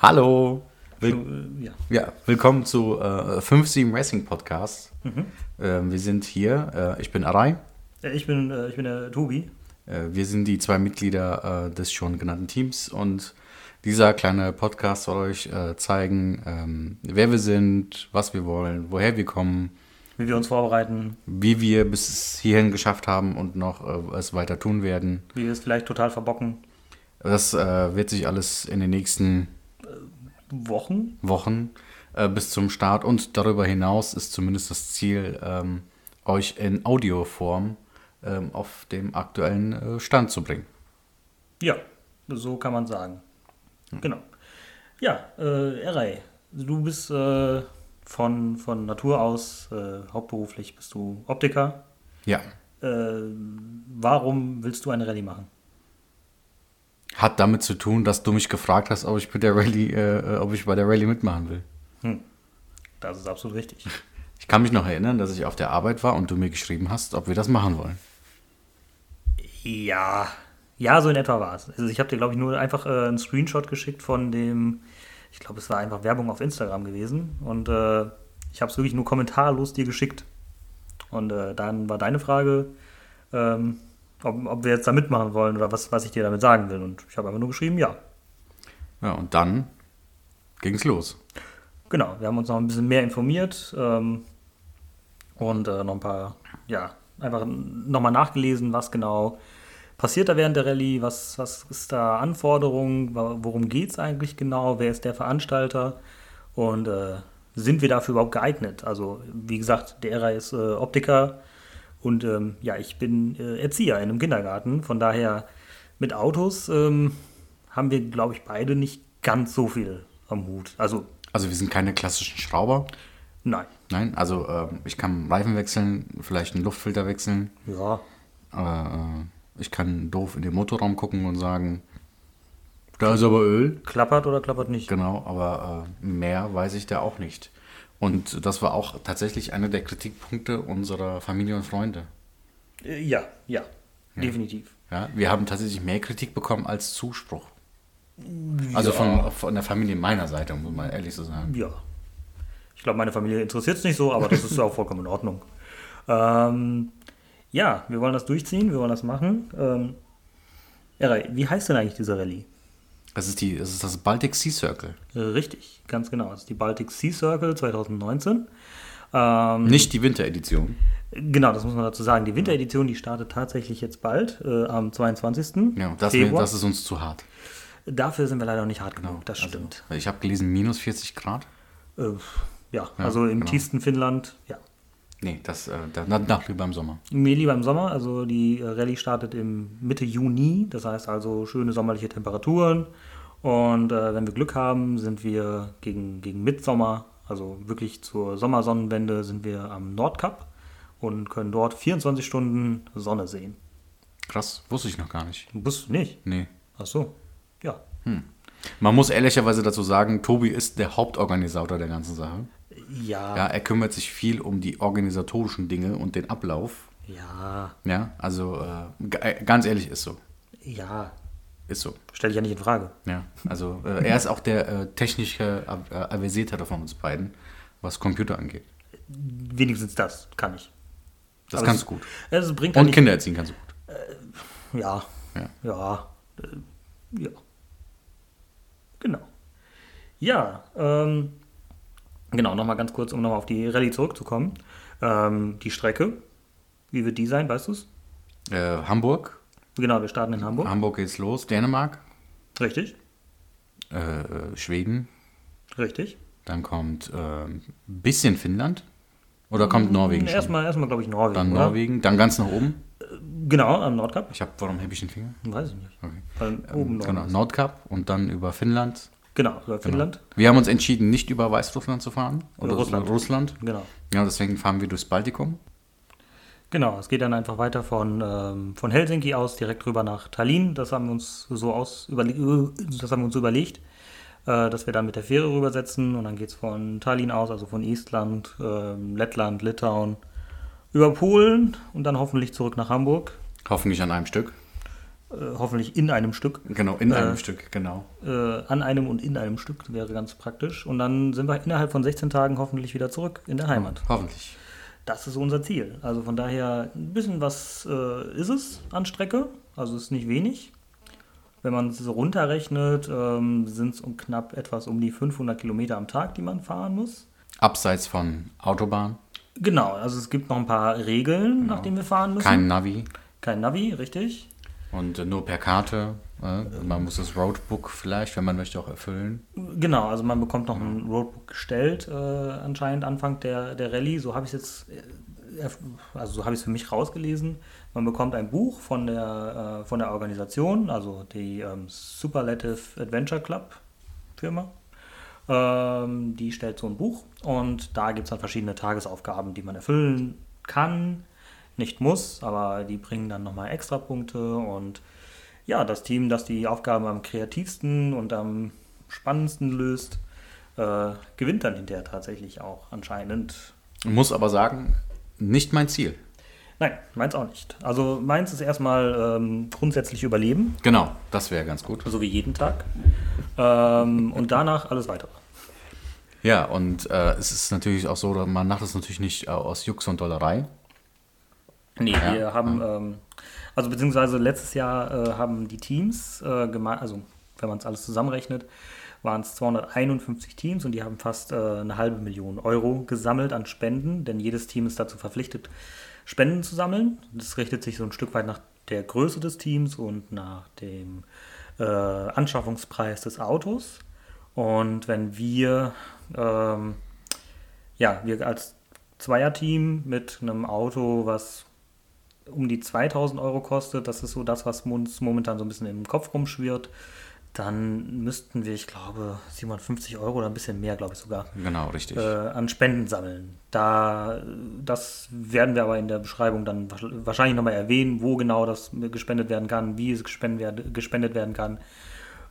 Hallo. Will äh, ja. ja, willkommen zu äh, 57 Racing Podcast. Ähm, wir sind hier. Äh, ich bin Arai. Ja, Ich bin, äh, ich bin der Tobi. Äh, wir sind die zwei Mitglieder äh, des schon genannten Teams und dieser kleine Podcast soll euch äh, zeigen, ähm, wer wir sind, was wir wollen, woher wir kommen, Wie wir uns vorbereiten, wie wir bis hierhin geschafft haben und noch äh, es weiter tun werden. wie wir es vielleicht total verbocken. Das äh, wird sich alles in den nächsten Wochen? Wochen äh, bis zum Start und darüber hinaus ist zumindest das Ziel, ähm, euch in Audioform ähm, auf dem aktuellen äh, Stand zu bringen. Ja, so kann man sagen. Genau. Ja, äh, Erei, du bist äh, von, von Natur aus, äh, hauptberuflich bist du Optiker. Ja, Äh, warum willst du eine Rallye machen? Hat damit zu tun, dass du mich gefragt hast, ob ich mit der Rallye, äh, äh, ob ich bei der Rallye mitmachen will. Das ist absolut richtig. Ich kann mich noch erinnern, dass ich auf der Arbeit war und du mir geschrieben hast, ob wir das machen wollen. Ja, ja, so in etwa war es. Also ich habe dir, glaube ich, nur einfach äh, einen Screenshot geschickt von dem, ich glaube, es war einfach Werbung auf Instagram gewesen. Und äh, ich habe es wirklich nur kommentarlos dir geschickt. Und äh, dann war deine Frage, ähm, ob, ob wir jetzt da mitmachen wollen oder was, was ich dir damit sagen will. Und ich habe einfach nur geschrieben, ja. Ja, und dann ging's los. Genau, wir haben uns noch ein bisschen mehr informiert ähm, und äh, noch ein paar, ja, einfach nochmal nachgelesen, was genau passiert da während der Rallye, was, was ist da Anforderungen, worum geht es eigentlich genau, wer ist der Veranstalter und äh, sind wir dafür überhaupt geeignet? Also, wie gesagt, der Ära ist äh, Optiker und ähm, ja, ich bin äh, Erzieher in einem Kindergarten, von daher mit Autos ähm, haben wir, glaube ich, beide nicht ganz so viel am Hut. Also, Also wir sind keine klassischen Schrauber. nein. Nein, also ähm, ich kann Reifen wechseln, vielleicht einen Luftfilter wechseln. Ja, äh, ich kann doof in den Motorraum gucken und sagen, da ist aber Öl. klappert oder klappert nicht. Genau, aber äh, mehr weiß ich da auch nicht. Und das war auch tatsächlich einer der Kritikpunkte unserer Familie und Freunde. Äh, Ja, ja, definitiv. Ja, wir haben tatsächlich mehr Kritik bekommen als Zuspruch. Also von, von der Familie meiner Seite, um mal ehrlich zu sagen. Ja. Ich glaube, meine Familie interessiert es nicht so, aber das ist ja auch vollkommen in Ordnung. Ähm, ja, wir wollen das durchziehen, wir wollen das machen. Ähm, Eray, wie heißt denn eigentlich diese Rallye? Das ist, die, das ist das Baltic Sea Circle. Äh, richtig, ganz genau. Das ist die Baltic Sea Circle 2019. Ähm, Nicht die Winteredition. genau, das muss man dazu sagen. Die Winteredition, die startet tatsächlich jetzt bald, äh, am 22. Ja, das, Februar. das ist uns zu hart. Dafür sind wir leider noch nicht hart genug, das Also, stimmt. ich habe gelesen, minus 40 Grad. Äh, ja, also im genau. tiefsten Finnland, ja. Nee, das, äh, da, na, nach lieber im Sommer. Mir lieber im Sommer, also die äh, Rallye startet im Mitte Juni, das heißt also schöne sommerliche Temperaturen. Und äh, wenn wir Glück haben, sind wir gegen, gegen Mitsommer, also wirklich zur Sommersonnenwende, sind wir am Nordkap und können dort 24 Stunden Sonne sehen. Krass, wusste ich noch gar nicht. Du bist nicht? Nee. Ach so, ja. Man muss ehrlicherweise dazu sagen, Tobi ist der Hauptorganisator der ganzen Sache. Ja, Ja, er kümmert sich viel um die organisatorischen Dinge und den Ablauf. ja, Ja, also äh, äh, ganz ehrlich, ist so. ja. Ist so. Stell dich ja nicht in Frage. Ja, also äh, er ist auch der äh, technische äh, Avisiertere von uns beiden, was Computer angeht. Wenigstens das kann ich. Das Aber kannst du gut. Es bringt Und Kinder erziehen kannst du gut. Ja. Ja. Ja. äh, Ja. Genau. Ja, ähm, genau, nochmal ganz kurz, um nochmal auf die Rallye zurückzukommen. Ähm, die Strecke, wie wird die sein, weißt du es? Äh, Hamburg. Genau, wir starten in Hamburg. Hamburg geht's los. Dänemark. Richtig, Äh, äh, Schweden. richtig. Dann kommt ein bisschen Finnland. Oder kommt Norwegen schon? Erstmal, erstmal glaube ich, Norwegen. Dann oder? Norwegen. Dann ganz nach oben. Genau, am Nordkap. Ich habe, warum habe ich den Finger? Weiß ich nicht. Okay. Weil oben Genau, Norden ist. Nordkap und dann über Finnland. Genau, über Finnland. Wir haben uns entschieden, nicht über Weißrussland zu fahren. Oder Russland. Russland. Genau. Ja, deswegen fahren wir durchs Baltikum. Genau, es geht dann einfach weiter von, ähm, von Helsinki aus direkt rüber nach Tallinn. Das haben wir uns so aus das haben wir uns überlegt, äh, dass wir dann mit der Fähre rübersetzen und dann geht es von Tallinn aus, also von Estland, ähm, Lettland, Litauen, über Polen und dann hoffentlich zurück nach Hamburg. Hoffentlich an einem Stück. Äh, hoffentlich in einem Stück. Genau, in einem Äh, Stück, genau. Äh, an einem und in einem Stück wäre ganz praktisch. Und dann sind wir innerhalb von 16 Tagen hoffentlich wieder zurück in der Heimat. Hoffentlich. Das ist unser Ziel. Also von daher ein bisschen was äh, ist es an Strecke. Also es ist nicht wenig. Wenn man es so runterrechnet, ähm, sind es um knapp etwas um die 500 Kilometer am Tag, die man fahren muss. Abseits von Autobahn, Genau, also es gibt noch ein paar Regeln, nach denen wir fahren müssen. kein Navi Kein Navi, richtig. Und äh, nur per Karte. Äh, man muss das Roadbook vielleicht, wenn man möchte, auch erfüllen. Genau, also man bekommt noch ein Roadbook gestellt, äh, anscheinend Anfang der, der Rallye. So habe ich es jetzt, äh, also so habe ich es für mich rausgelesen. Man bekommt ein Buch von der, äh, von der Organisation, also die ähm, Superlative Adventure Club Firma. Ähm, die stellt so ein Buch und da gibt es dann verschiedene Tagesaufgaben, die man erfüllen kann, nicht muss, aber die bringen dann nochmal extra Punkte und ja, das Team, das die Aufgaben am kreativsten und am spannendsten löst, äh, gewinnt dann hinterher tatsächlich auch anscheinend. Muss aber sagen, nicht mein Ziel. Nein, meins auch nicht. Also meins ist erstmal ähm, grundsätzlich Überleben, Genau, das wäre ganz gut. so wie jeden Tag. Ähm, und danach alles weitere. Ja, und äh, es ist natürlich auch so, man macht es natürlich nicht äh, aus Jux und Dollerei. Nee, Ja, wir haben, ähm, also beziehungsweise letztes Jahr äh, haben die Teams, äh, also wenn man es alles zusammenrechnet, waren es 251 Teams und die haben fast äh, eine halbe Million Euro gesammelt an Spenden, denn jedes Team ist dazu verpflichtet, Spenden zu sammeln. Das richtet sich so ein Stück weit nach der Größe des Teams und nach dem äh, Anschaffungspreis des Autos. Und wenn wir, ähm, ja, wir als Zweierteam mit einem Auto, was um die 2000 Euro kostet, das ist so das, was uns momentan so ein bisschen im Kopf rumschwirrt, dann müssten wir, ich glaube, 750 Euro oder ein bisschen mehr, glaube ich sogar, Genau, richtig. äh, an Spenden sammeln. Da, das werden wir aber in der Beschreibung dann wahrsch- wahrscheinlich nochmal erwähnen, wo genau das gespendet werden kann, wie es gespendet, gespendet werden kann.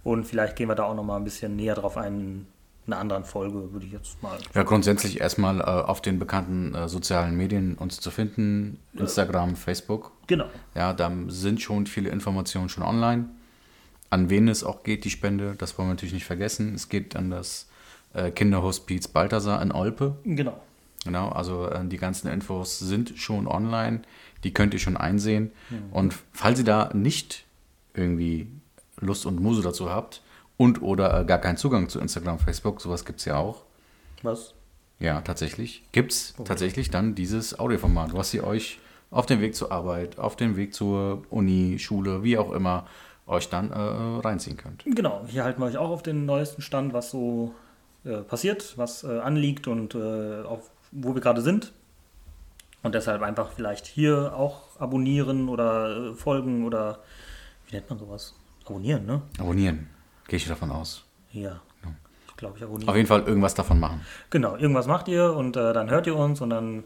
Und vielleicht gehen wir da auch nochmal ein bisschen näher drauf ein, in einer anderen Folge, würde ich jetzt mal. Ja, grundsätzlich erstmal äh, auf den bekannten äh, sozialen Medien uns zu finden. Instagram, Facebook. Genau. Ja, da sind schon viele Informationen schon online. An wen es auch geht, die Spende, das wollen wir natürlich nicht vergessen. Es geht an das äh, Kinderhospiz Balthasar in Olpe. Genau. Genau, also äh, die ganzen Infos sind schon online. Die könnt ihr schon einsehen. Und falls ihr da nicht irgendwie Lust und Muse dazu habt und oder äh, gar keinen Zugang zu Instagram, Facebook, sowas gibt es ja auch. Was? Ja, tatsächlich. Gibt es tatsächlich dann dieses Audioformat, was ihr euch auf dem Weg zur Arbeit, auf dem Weg zur Uni, Schule, wie auch immer, euch dann äh, reinziehen könnt. Genau, hier halten wir euch auch auf den neuesten Stand, was so äh, passiert, was äh, anliegt und äh, auf, wo wir gerade sind. Und deshalb einfach vielleicht hier auch abonnieren oder äh, folgen oder wie nennt man sowas? Abonnieren, ne? Abonnieren, gehe ich davon aus. Ja. Ich glaube, ich abonniere. Auf jeden Fall irgendwas davon machen. Genau, irgendwas macht ihr und äh, dann hört ihr uns und dann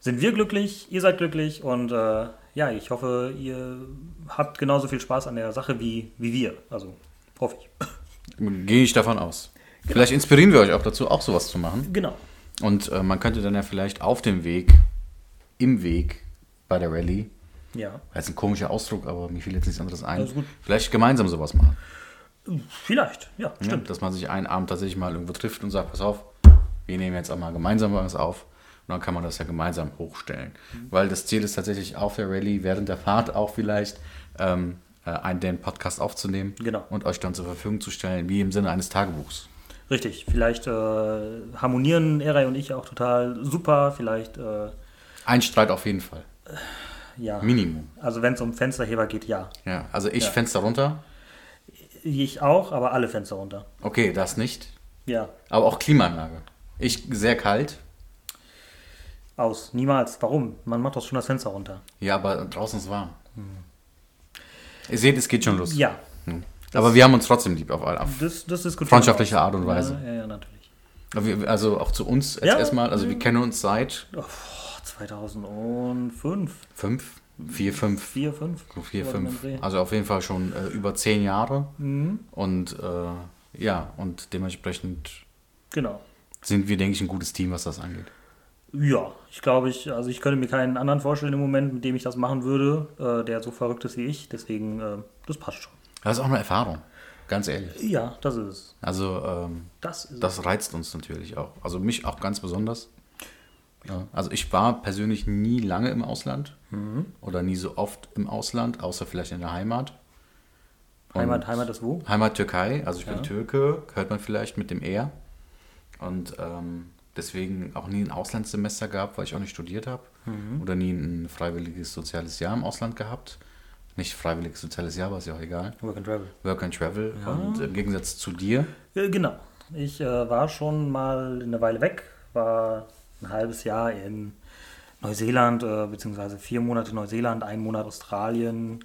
sind wir glücklich, ihr seid glücklich und äh, ja, ich hoffe, ihr habt genauso viel Spaß an der Sache wie, wie wir. Also hoffe ich. Gehe ich davon aus. Vielleicht inspirieren wir euch auch dazu, auch sowas zu machen. Genau. Und äh, man könnte dann ja vielleicht auf dem Weg, im Weg bei der Rallye, Ja. das ist ein komischer Ausdruck, aber mir fiel jetzt nichts anderes ein, vielleicht gemeinsam sowas machen. Vielleicht, ja, Ja, stimmt. dass man sich einen Abend tatsächlich mal irgendwo trifft und sagt, pass auf, wir nehmen jetzt einmal gemeinsam was auf. Und dann kann man das ja gemeinsam hochstellen. Weil das Ziel ist tatsächlich auf der Rallye, während der Fahrt auch vielleicht, ähm, äh, einen den Podcast aufzunehmen Genau. und euch dann zur Verfügung zu stellen, wie im Sinne eines Tagebuchs. Richtig, vielleicht äh, harmonieren Eray und ich auch total super. Vielleicht, äh, Ein Streit auf jeden Fall. ja. Minimum. Also wenn es um Fensterheber geht, ja. Ja, also ich Ja. Fenster runter. Ich auch, aber alle Fenster runter. Okay, das nicht. Ja, Aber auch Klimaanlage. Ich sehr kalt. aus. Niemals. Warum? Man macht doch schon das Fenster runter. Ja, aber draußen ist warm. Ihr seht, es geht schon los. Ja, Hm. Aber wir haben uns trotzdem lieb auf, auf das, das freundschaftliche. Art und Weise. Ja, ja, ja natürlich. Also auch zu uns jetzt Ja. erstmal. Also wir kennen uns seit Oh, 2005, fünf, vier, fünf, 4, 5. vier, fünf. Also auf jeden Fall schon äh, über zehn Jahre. Mhm. Und äh, ja, und dementsprechend Genau. sind wir, denke ich, ein gutes Team, was das angeht. Ja, ich glaube, ich, also ich könnte mir keinen anderen vorstellen im Moment, mit dem ich das machen würde, äh, der so verrückt ist wie ich. Deswegen, äh, das passt schon. Das ist auch eine Erfahrung, ganz ehrlich. Ja, das ist es. Also ähm, Das ist das reizt uns natürlich auch. Also mich auch ganz besonders. Ja, also ich war persönlich nie lange im Ausland oder nie so oft im Ausland, außer vielleicht in der Heimat. Heimat, Heimat ist wo? Heimat Türkei, also ich Ja. bin Türke, hört man vielleicht mit dem R. Und ähm, deswegen auch nie ein Auslandssemester gehabt, weil ich auch nicht studiert habe. Mhm. Oder nie ein freiwilliges soziales Jahr im Ausland gehabt. Nicht freiwilliges soziales Jahr, war es ja auch egal. Work and Travel. Work and Travel. Und im Gegensatz zu dir, Äh, genau. Ich äh, war schon mal eine Weile weg, war ein halbes Jahr in Neuseeland, äh, beziehungsweise vier Monate Neuseeland, ein Monat Australien.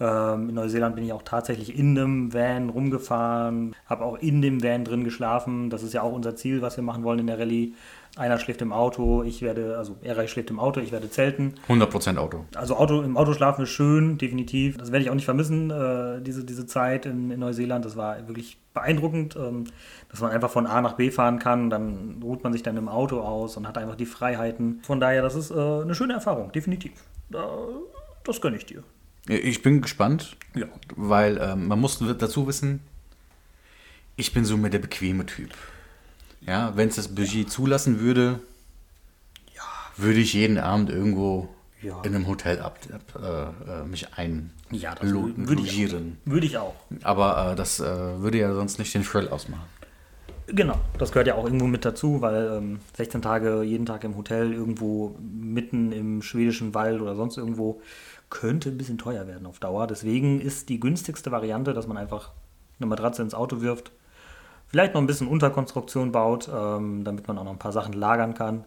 Ähm, in Neuseeland bin ich auch tatsächlich in einem Van rumgefahren, habe auch in dem Van drin geschlafen. Das ist ja auch unser Ziel, was wir machen wollen in der Rallye. Einer schläft im Auto, ich werde, also er schläft im Auto, ich werde zelten. 100% Auto. Also Auto, im Auto schlafen ist schön, definitiv. Das werde ich auch nicht vermissen, äh, diese, diese Zeit in, in Neuseeland. Das war wirklich beeindruckend, ähm, dass man einfach von A nach B fahren kann. Dann ruht man sich dann im Auto aus und hat einfach die Freiheiten. Von daher, das ist äh, eine schöne Erfahrung, definitiv. Da, das gönne ich dir. Ich bin gespannt, Ja. weil ähm, man muss dazu wissen, ich bin so mehr der bequeme Typ. Ja, wenn es das Budget zulassen würde, würde ich jeden Abend irgendwo Ja. in einem Hotel ab, ab, äh, äh, mich Ja, das einlogieren. würde ich auch. Würde ich auch. Aber äh, das äh, würde ja sonst nicht den Thrill ausmachen. Genau, das gehört ja auch irgendwo mit dazu, weil ähm, 16 Tage jeden Tag im Hotel irgendwo mitten im schwedischen Wald oder sonst irgendwo könnte ein bisschen teuer werden auf Dauer. Deswegen ist die günstigste Variante, dass man einfach eine Matratze ins Auto wirft, vielleicht noch ein bisschen Unterkonstruktion baut, ähm, damit man auch noch ein paar Sachen lagern kann.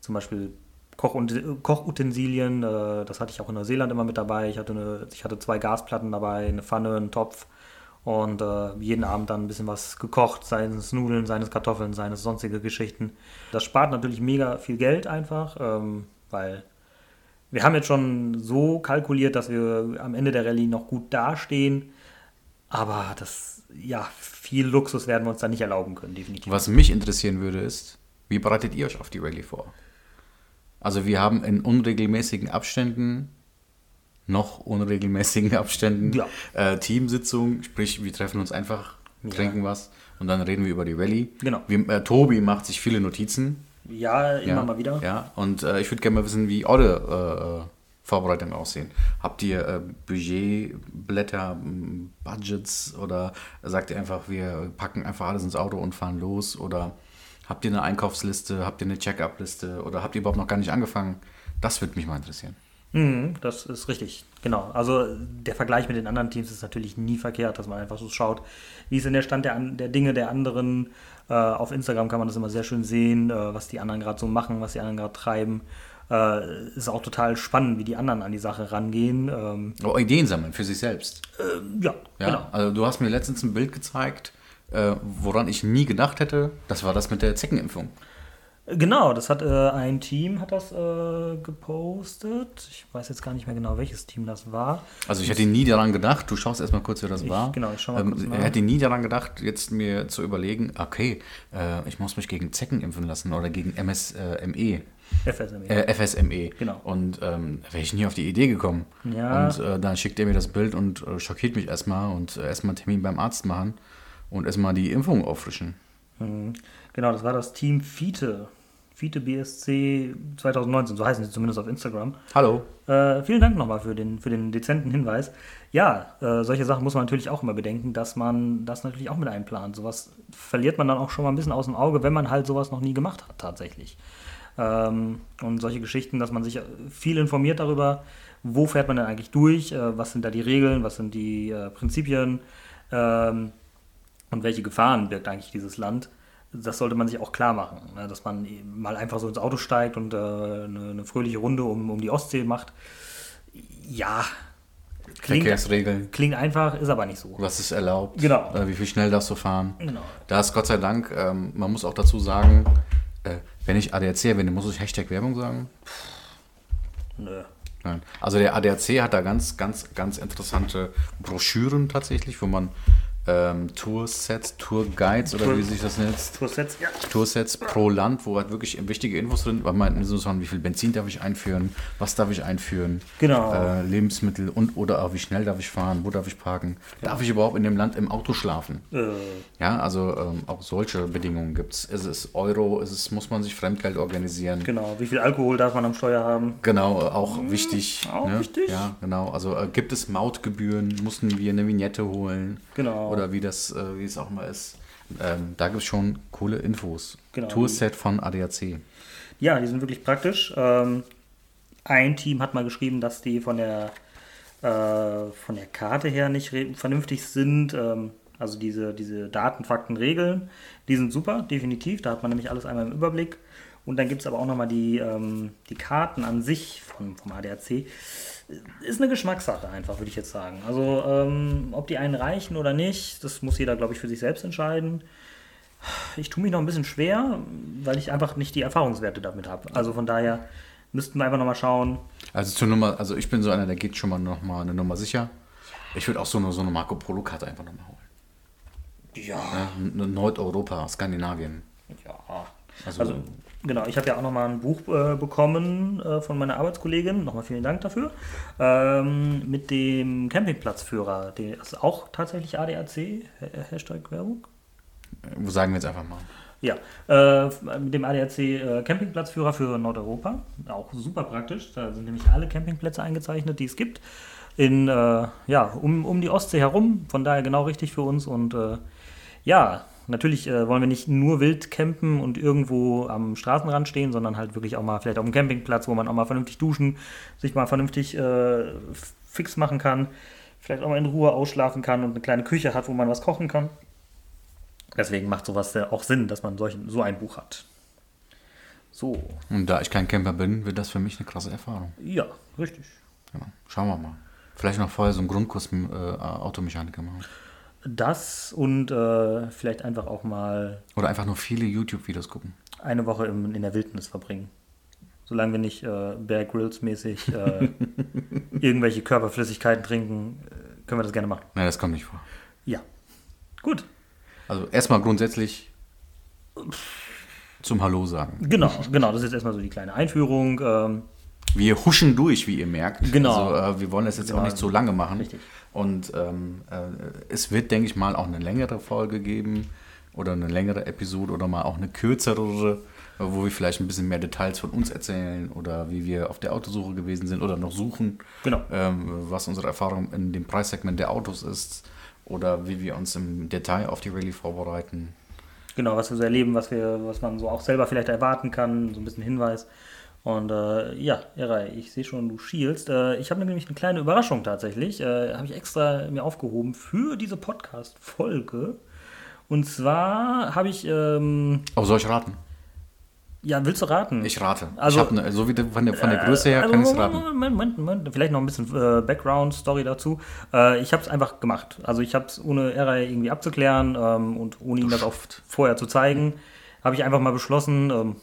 Zum Beispiel Koch Kochutensilien, äh, das hatte ich auch in Neuseeland immer mit dabei. Ich hatte, eine, ich hatte zwei Gasplatten dabei, eine Pfanne, einen Topf und äh, jeden Abend dann ein bisschen was gekocht, seien es Nudeln, seien es Kartoffeln, seien es sonstige Geschichten. Das spart natürlich mega viel Geld einfach, ähm, weil wir haben jetzt schon so kalkuliert, dass wir am Ende der Rallye noch gut dastehen, aber das, ja, viel Luxus werden wir uns da nicht erlauben können, definitiv. Was mich interessieren würde, ist, wie bereitet ihr euch auf die Rallye vor? Also wir haben in unregelmäßigen Abständen, noch unregelmäßigen Abständen, Ja. äh, Teamsitzungen, sprich wir treffen uns einfach, trinken was und dann reden wir über die Rallye. Genau. Wir, äh, Tobi macht sich viele Notizen. Ja, immer ja, mal wieder. Ja, und äh, ich würde gerne mal wissen, wie eure Vorbereitungen aussehen. Habt ihr äh, Budgetblätter, Budgets oder sagt ihr einfach, wir packen einfach alles ins Auto und fahren los? Oder habt ihr eine Einkaufsliste, habt ihr eine Check-up-Liste oder habt ihr überhaupt noch gar nicht angefangen? Das würde mich mal interessieren. Mhm, das ist richtig, genau. Also der Vergleich mit den anderen Teams ist natürlich nie verkehrt, dass man einfach so schaut, wie ist denn der Stand der, der Dinge der anderen. Äh, auf Instagram kann man das immer sehr schön sehen, äh, was die anderen gerade so machen, was die anderen gerade treiben. Äh, ist auch total spannend, wie die anderen an die Sache rangehen. Ähm, Oh, Ideen sammeln für sich selbst. ja, Ja, genau. also du hast mir letztens ein Bild gezeigt, äh, woran ich nie gedacht hätte. Das war das mit der Zeckenimpfung. Genau, das hat äh, ein Team hat das äh, gepostet. Ich weiß jetzt gar nicht mehr genau, welches Team das war. Also ich hätte nie daran gedacht, du schaust erstmal kurz, wer das Ich- war. genau, ich schau mal kurz ähm, nach. Ich hätte nie daran gedacht, jetzt mir zu überlegen, okay, äh, ich muss mich gegen Zecken impfen lassen oder gegen MSME, FSME. äh, FSME. Genau. Und ähm, da wäre ich nie auf die Idee gekommen. Ja. Und äh, dann schickt er mir das Bild und äh, schockiert mich erstmal und äh, erstmal einen Termin beim Arzt machen und erstmal die Impfung auffrischen. Mhm. Genau, das war das Team Fiete. Fiete BSC 2019, so heißen sie zumindest auf Instagram. Hallo. Äh, vielen Dank nochmal für den, für den dezenten Hinweis. Ja, äh, solche Sachen muss man natürlich auch immer bedenken, dass man das natürlich auch mit einplant. Sowas verliert man dann auch schon mal ein bisschen aus dem Auge, wenn man halt sowas noch nie gemacht hat, tatsächlich. Ähm, und solche Geschichten, dass man sich viel informiert darüber, wo fährt man denn eigentlich durch, äh, was sind da die Regeln, was sind die äh, Prinzipien ähm, und welche Gefahren birgt eigentlich dieses Land. Das sollte man sich auch klar machen, ne? dass man mal einfach so ins Auto steigt und äh, eine, eine fröhliche Runde um, um die Ostsee macht. Ja, klingt, Verkehrsregeln. klingt einfach, ist aber nicht so. Was ist erlaubt? Genau. Äh, wie viel schnell darfst du fahren? Genau. Da ist Gott sei Dank, ähm, man muss auch dazu sagen, äh, wenn ich ADAC erwähne, muss ich Hashtag Werbung sagen? Nö. Nein. Also der ADAC hat da ganz, ganz, ganz interessante Broschüren tatsächlich, wo man ähm, Toursets, Tourguides oder Tour- wie sich das nennt. Toursets, ja. Toursets pro Land, wo halt wirklich wichtige Infos drin, weil man so sagen, wie viel Benzin darf ich einführen, was darf ich einführen, Genau. äh, Lebensmittel und oder auch wie schnell darf ich fahren, wo darf ich parken, darf ich überhaupt in dem Land im Auto schlafen. Äh, Ja, also ähm, auch solche Bedingungen gibt es. Ist es Euro, ist es, muss man sich Fremdgeld organisieren. genau. Wie viel Alkohol darf man am Steuer haben? Genau, äh, auch wichtig. Hm, auch ne? wichtig. Ja, genau. Also äh, gibt es Mautgebühren? Mussten wir eine Vignette holen? Genau. Oder wie das, äh, wie es auch mal ist. Ähm, da gibt es schon coole Infos. Genau. Tourset von ADAC. Ja, die sind wirklich praktisch. Ähm, ein Team hat mal geschrieben, dass die von der, äh, von der Karte her nicht vernünftig sind. Ähm, also diese, diese Daten, Fakten, Regeln, die sind super, definitiv. Da hat man nämlich alles einmal im Überblick. Und dann gibt es aber auch nochmal die, ähm, die Karten an sich vom, vom ADAC. Ist eine Geschmackssache einfach, würde ich jetzt sagen. Also ähm, ob die einen reichen oder nicht, das muss jeder, glaube ich, für sich selbst entscheiden. Ich tue mich noch ein bisschen schwer, weil ich einfach nicht die Erfahrungswerte damit habe. Also von daher müssten wir einfach nochmal schauen. Also zur Nummer, also ich bin so einer, der geht schon mal noch mal eine Nummer sicher. Ich würde auch so eine, so eine Marco Polo Karte einfach nochmal holen. Ja. Ja, Nordeuropa, Skandinavien. ja. Also, Also, genau, ich habe ja auch nochmal ein Buch äh, bekommen äh, von meiner Arbeitskollegin. Nochmal vielen Dank dafür. Ähm, mit dem Campingplatzführer. Der ist auch tatsächlich ADAC. Ha- Hashtag Werbung. wo sagen wir jetzt einfach mal. Ja, äh, mit dem ADAC äh, Campingplatzführer für Nordeuropa. Auch super praktisch. Da sind nämlich alle Campingplätze eingezeichnet, die es gibt. In, äh, ja, um, um die Ostsee herum. Von daher genau richtig für uns. Und äh, ja, natürlich äh, wollen wir nicht nur wild campen und irgendwo am Straßenrand stehen, sondern halt wirklich auch mal vielleicht auf dem Campingplatz, wo man auch mal vernünftig duschen, sich mal vernünftig äh, fix machen kann. Vielleicht auch mal in Ruhe ausschlafen kann und eine kleine Küche hat, wo man was kochen kann. Deswegen macht sowas ja auch Sinn, dass man solch, so ein Buch hat. So, Und da ich kein Camper bin, wird das für mich eine krasse Erfahrung. ja, richtig. Genau. Schauen wir mal. Vielleicht noch vorher so einen Grundkurs äh, Automechaniker machen. Das und äh, vielleicht einfach auch mal Oder einfach nur viele YouTube-Videos gucken. eine Woche im, in der Wildnis verbringen. Solange wir nicht äh, Bear Grylls mäßig äh, irgendwelche Körperflüssigkeiten trinken, äh, können wir das gerne machen. Nein, das kommt nicht vor. Ja. Gut. Also erstmal grundsätzlich zum Hallo sagen. Genau, genau. Das ist jetzt erstmal so die kleine Einführung. Ähm, Wir huschen durch, wie ihr merkt. Genau. Also, äh, wir wollen das jetzt Genau. auch nicht so lange machen. Richtig. Und ähm, äh, es wird, denke ich mal, auch eine längere Folge geben oder eine längere Episode oder mal auch eine kürzere, wo wir vielleicht ein bisschen mehr Details von uns erzählen oder wie wir auf der Autosuche gewesen sind oder noch suchen, Genau. ähm, was unsere Erfahrung in dem Preissegment der Autos ist oder wie wir uns im Detail auf die Rallye vorbereiten. Genau, was wir so erleben, was wir, was man so auch selber vielleicht erwarten kann, so ein bisschen Hinweis. Und äh, ja, Eray, ich sehe schon, du schielst. Äh, ich habe nämlich eine kleine Überraschung tatsächlich. Äh, habe ich extra mir aufgehoben für diese Podcast-Folge. Und zwar habe ich, ähm, Oh, soll ich raten? ja, willst du raten? Ich rate. Also- ich eine, so wie von der, von der Größe her Also, kann ich es raten. Moment, Moment, Moment, vielleicht noch ein bisschen äh, Background-Story dazu. Äh, ich habe es einfach gemacht. Also ich habe es ohne Eray irgendwie abzuklären ähm, und ohne ihm das auch vorher zu zeigen, habe ich einfach mal beschlossen, ähm,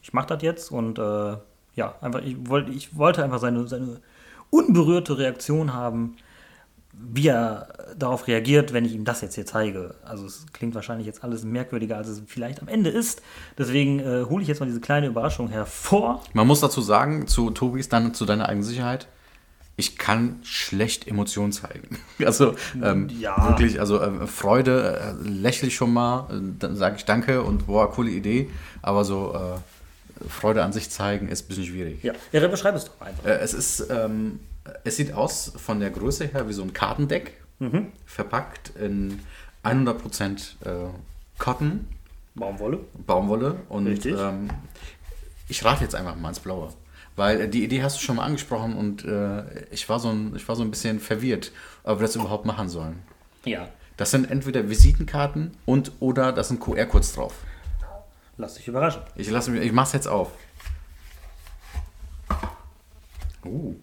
ich mache das jetzt und äh, ja, einfach, ich, wollt, ich wollte einfach seine, seine unberührte Reaktion haben, wie er darauf reagiert, wenn ich ihm das jetzt hier zeige. Also es klingt wahrscheinlich jetzt alles merkwürdiger, als es vielleicht am Ende ist. Deswegen äh, hole ich jetzt mal diese kleine Überraschung hervor. Man muss dazu sagen, zu Tobis, dann zu deiner eigenen Sicherheit, ich kann schlecht Emotionen zeigen. Also ähm, Ja. wirklich, also äh, Freude äh, lächle ich schon mal, äh, dann sage ich Danke und boah, coole Idee, aber so äh, Freude an sich zeigen ist ein bisschen schwierig. Ja, ja beschreib es doch einfach. Äh, es ist, ähm, es sieht aus von der Größe her wie so ein Kartendeck, verpackt in 100% äh, Cotton, Baumwolle. Baumwolle und Richtig. ähm, ich rate jetzt einfach mal ins Blaue. Weil äh, die Idee hast du schon mal angesprochen und äh, ich, war so ein, ich war so ein bisschen verwirrt, ob wir das überhaupt machen sollen. Ja, Das sind entweder Visitenkarten und oder das sind QR-Codes drauf. Lass dich überraschen. Ich lasse mich, ich mach's jetzt auf. Uh.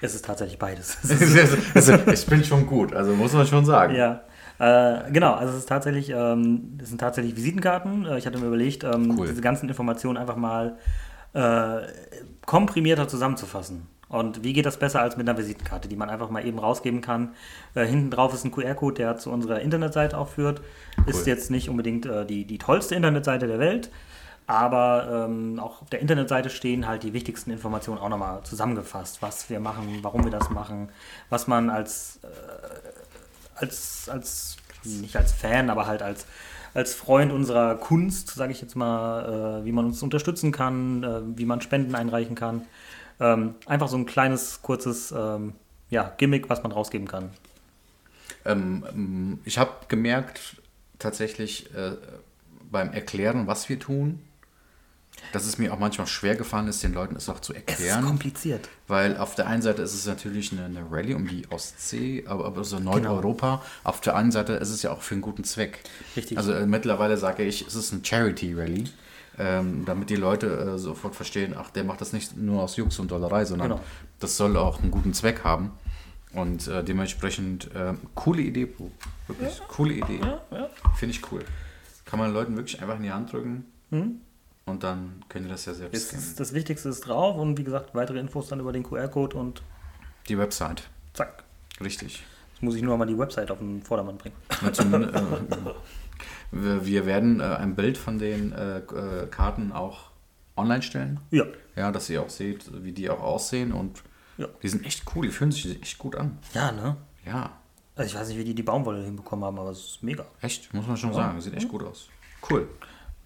Es ist tatsächlich beides. ich bin schon gut, also muss man schon sagen. ja. Äh, genau, also es ist tatsächlich, ähm, das sind tatsächlich Visitenkarten. Äh, ich hatte mir überlegt, ähm, Cool. diese ganzen Informationen einfach mal äh, komprimierter zusammenzufassen. Und wie geht das besser als mit einer Visitenkarte, die man einfach mal eben rausgeben kann? Äh, hinten drauf ist ein QR-Code, der zu unserer Internetseite auch führt. Ist jetzt nicht unbedingt äh, die, die tollste Internetseite der Welt, aber ähm, auch auf der Internetseite stehen halt die wichtigsten Informationen auch nochmal zusammengefasst, was wir machen, warum wir das machen, was man als, äh, als, als nicht als Fan, aber halt als, als Freund unserer Kunst, sage ich jetzt mal, äh, wie man uns unterstützen kann, äh, wie man Spenden einreichen kann. Ähm, einfach so ein kleines, kurzes ähm, ja, Gimmick, was man rausgeben kann. Ähm, ich habe gemerkt, tatsächlich äh, beim Erklären, was wir tun, dass es mir auch manchmal schwer gefallen ist, den Leuten es auch zu erklären. Es ist kompliziert. Weil auf der einen Seite ist es natürlich eine, eine Rallye um die Ostsee, aber, aber so Nordeuropa. Genau. Auf der anderen Seite ist es ja auch für einen guten Zweck. Richtig. Also äh, mittlerweile sage ich, es ist ein Charity-Rally. Ähm, damit die Leute äh, sofort verstehen, ach, der macht das nicht nur aus Jux und Dollerei, sondern genau. das soll auch einen guten Zweck haben. Und äh, dementsprechend äh, coole Idee, wirklich ja. coole Idee. Ja, ja. Finde ich cool. Kann man Leuten wirklich einfach in die Hand drücken. Mhm. Und dann können die das ja selbst scannen. Das Wichtigste ist drauf und wie gesagt, weitere Infos dann über den QR-Code und die Website. Zack. Richtig. Jetzt muss ich nur mal die Website auf den Vordermann bringen. äh, wir, wir, werden äh, ein Bild von den äh, äh, Karten auch online stellen. Ja. Ja, dass ihr auch seht, wie die auch aussehen und ja. die sind echt cool, die fühlen sich echt gut an. Ja, ne? Ja. Also ich weiß nicht, wie die die Baumwolle hinbekommen haben, aber es ist mega. Echt, muss man schon ja. sagen. Sieht echt gut aus. Cool.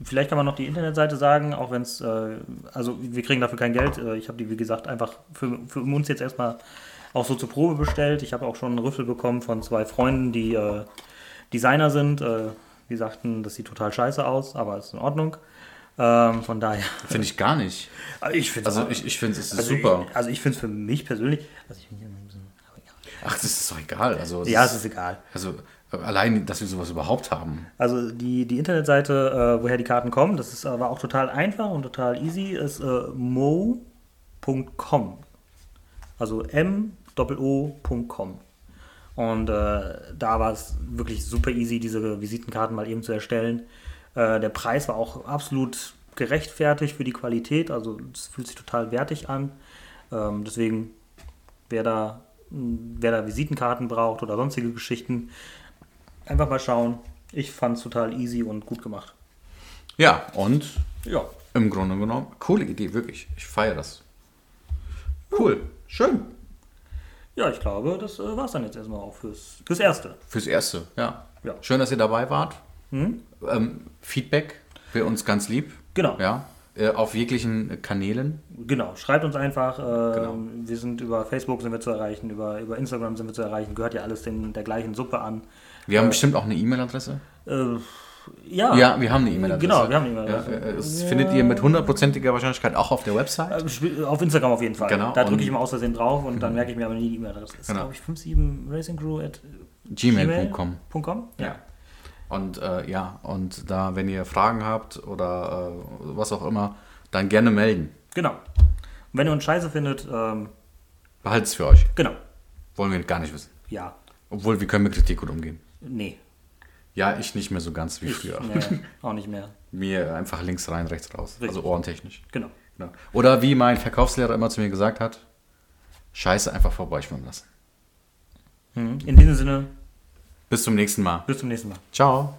Vielleicht kann man noch die Internetseite sagen, auch wenn es, äh, also wir kriegen dafür kein Geld. Äh, ich habe die, wie gesagt, einfach für, für uns jetzt erstmal auch so zur Probe bestellt. Ich habe auch schon einen Rüffel bekommen von zwei Freunden, die äh, Designer sind. Äh, die sagten, das sieht total scheiße aus, aber ist in Ordnung. Ähm, von daher. Finde ich gar nicht. Ich finde also ich, ich finde es also super. Ich, also ich finde es für mich persönlich. Also Ach, das ist doch egal. Also, ja, es ist egal. Also Allein, dass wir sowas überhaupt haben. Also die, die Internetseite, äh, woher die Karten kommen, das ist aber auch total einfach und total easy, ist äh, mo.com. Also m.o.com. Und äh, da war es wirklich super easy, diese Visitenkarten mal eben zu erstellen. Äh, der Preis war auch absolut gerechtfertigt für die Qualität, also es fühlt sich total wertig an. Ähm, deswegen, wer da, wer da Visitenkarten braucht oder sonstige Geschichten, Einfach mal schauen. Ich fand es total easy und gut gemacht. Ja, und ja, im Grunde genommen, coole Idee, wirklich. Ich feiere das. Cool, schön. Ja, ich glaube, das äh, war es dann jetzt erstmal auch fürs, fürs Erste. Fürs Erste, ja. ja. Schön, dass ihr dabei wart. Mhm. Ähm, Feedback wäre uns ganz lieb. Genau. Ja. Äh, auf jeglichen Kanälen. Genau, schreibt uns einfach. Äh, genau. Wir sind über Facebook sind wir zu erreichen, über, über Instagram sind wir zu erreichen. Gehört ja alles den, der gleichen Suppe an. Wir haben äh, bestimmt auch eine E-Mail-Adresse. Äh, ja. Ja, wir haben eine E-Mail-Adresse. Genau, wir haben eine E-Mail-Adresse. Ja, das ja. findet ihr mit hundertprozentiger Wahrscheinlichkeit auch auf der Website. Äh, auf Instagram auf jeden Fall. Genau. Da drücke ich immer aus Versehen drauf und dann merke ich mir aber nie die E-Mail-Adresse. Das ist, genau. glaube ich, 57racingcrew at gmail.com. Gmail ja. ja. Und äh, ja, und da, wenn ihr Fragen habt oder äh, was auch immer, dann gerne melden. Genau. Und wenn ihr uns scheiße findet, ähm, behaltet es für euch. Genau. Wollen wir gar nicht wissen. Ja. Obwohl, wir können mit Kritik gut umgehen. Nee. Ja, ich nicht mehr so ganz wie ich, früher. Nee, auch nicht mehr. mir einfach links rein, rechts raus. Richtig. Also ohrentechnisch. Genau. genau. Oder wie mein Verkaufslehrer immer zu mir gesagt hat, Scheiße einfach vorbeischwimmen lassen. Mhm. In diesem Sinne. Bis zum nächsten Mal. Bis zum nächsten Mal. Ciao.